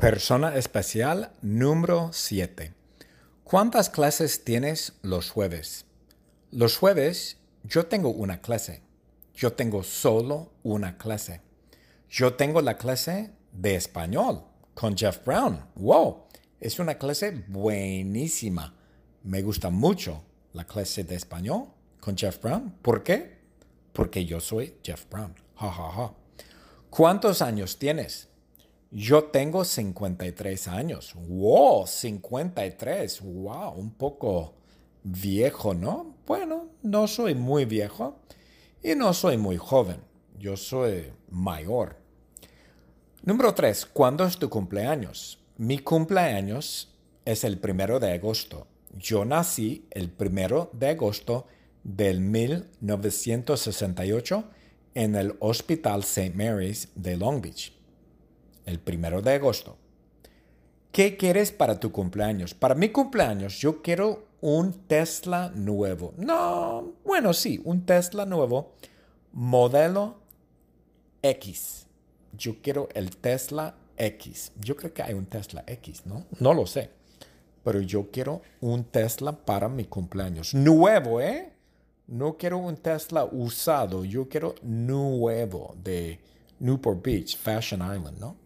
Persona especial número 7. ¿Cuántas clases tienes los jueves? Los jueves yo tengo una clase. Yo tengo solo una clase. Yo tengo la clase de español con Jeff Brown. ¡Wow! Es una clase buenísima. Me gusta mucho la clase de español con Jeff Brown. ¿Por qué? Porque yo soy Jeff Brown. Ja, ja, ja. ¿Cuántos años tienes? Yo tengo 53 años. ¡Wow! 53. ¡Wow! Un poco viejo, ¿no? Bueno, no soy muy viejo y no soy muy joven. Yo soy mayor. Número 3. ¿Cuándo es tu cumpleaños? Mi cumpleaños es el primero de agosto. Yo nací el primero de agosto del 1968 en el Hospital St. Mary's de Long Beach el primero de agosto. ¿Qué quieres para tu cumpleaños? Para mi cumpleaños yo quiero un Tesla nuevo. No, bueno, sí, un Tesla nuevo, modelo X. Yo quiero el Tesla X. Yo creo que hay un Tesla X, ¿no? No lo sé. Pero yo quiero un Tesla para mi cumpleaños. Nuevo, ¿eh? No quiero un Tesla usado. Yo quiero nuevo de Newport Beach, Fashion Island, ¿no?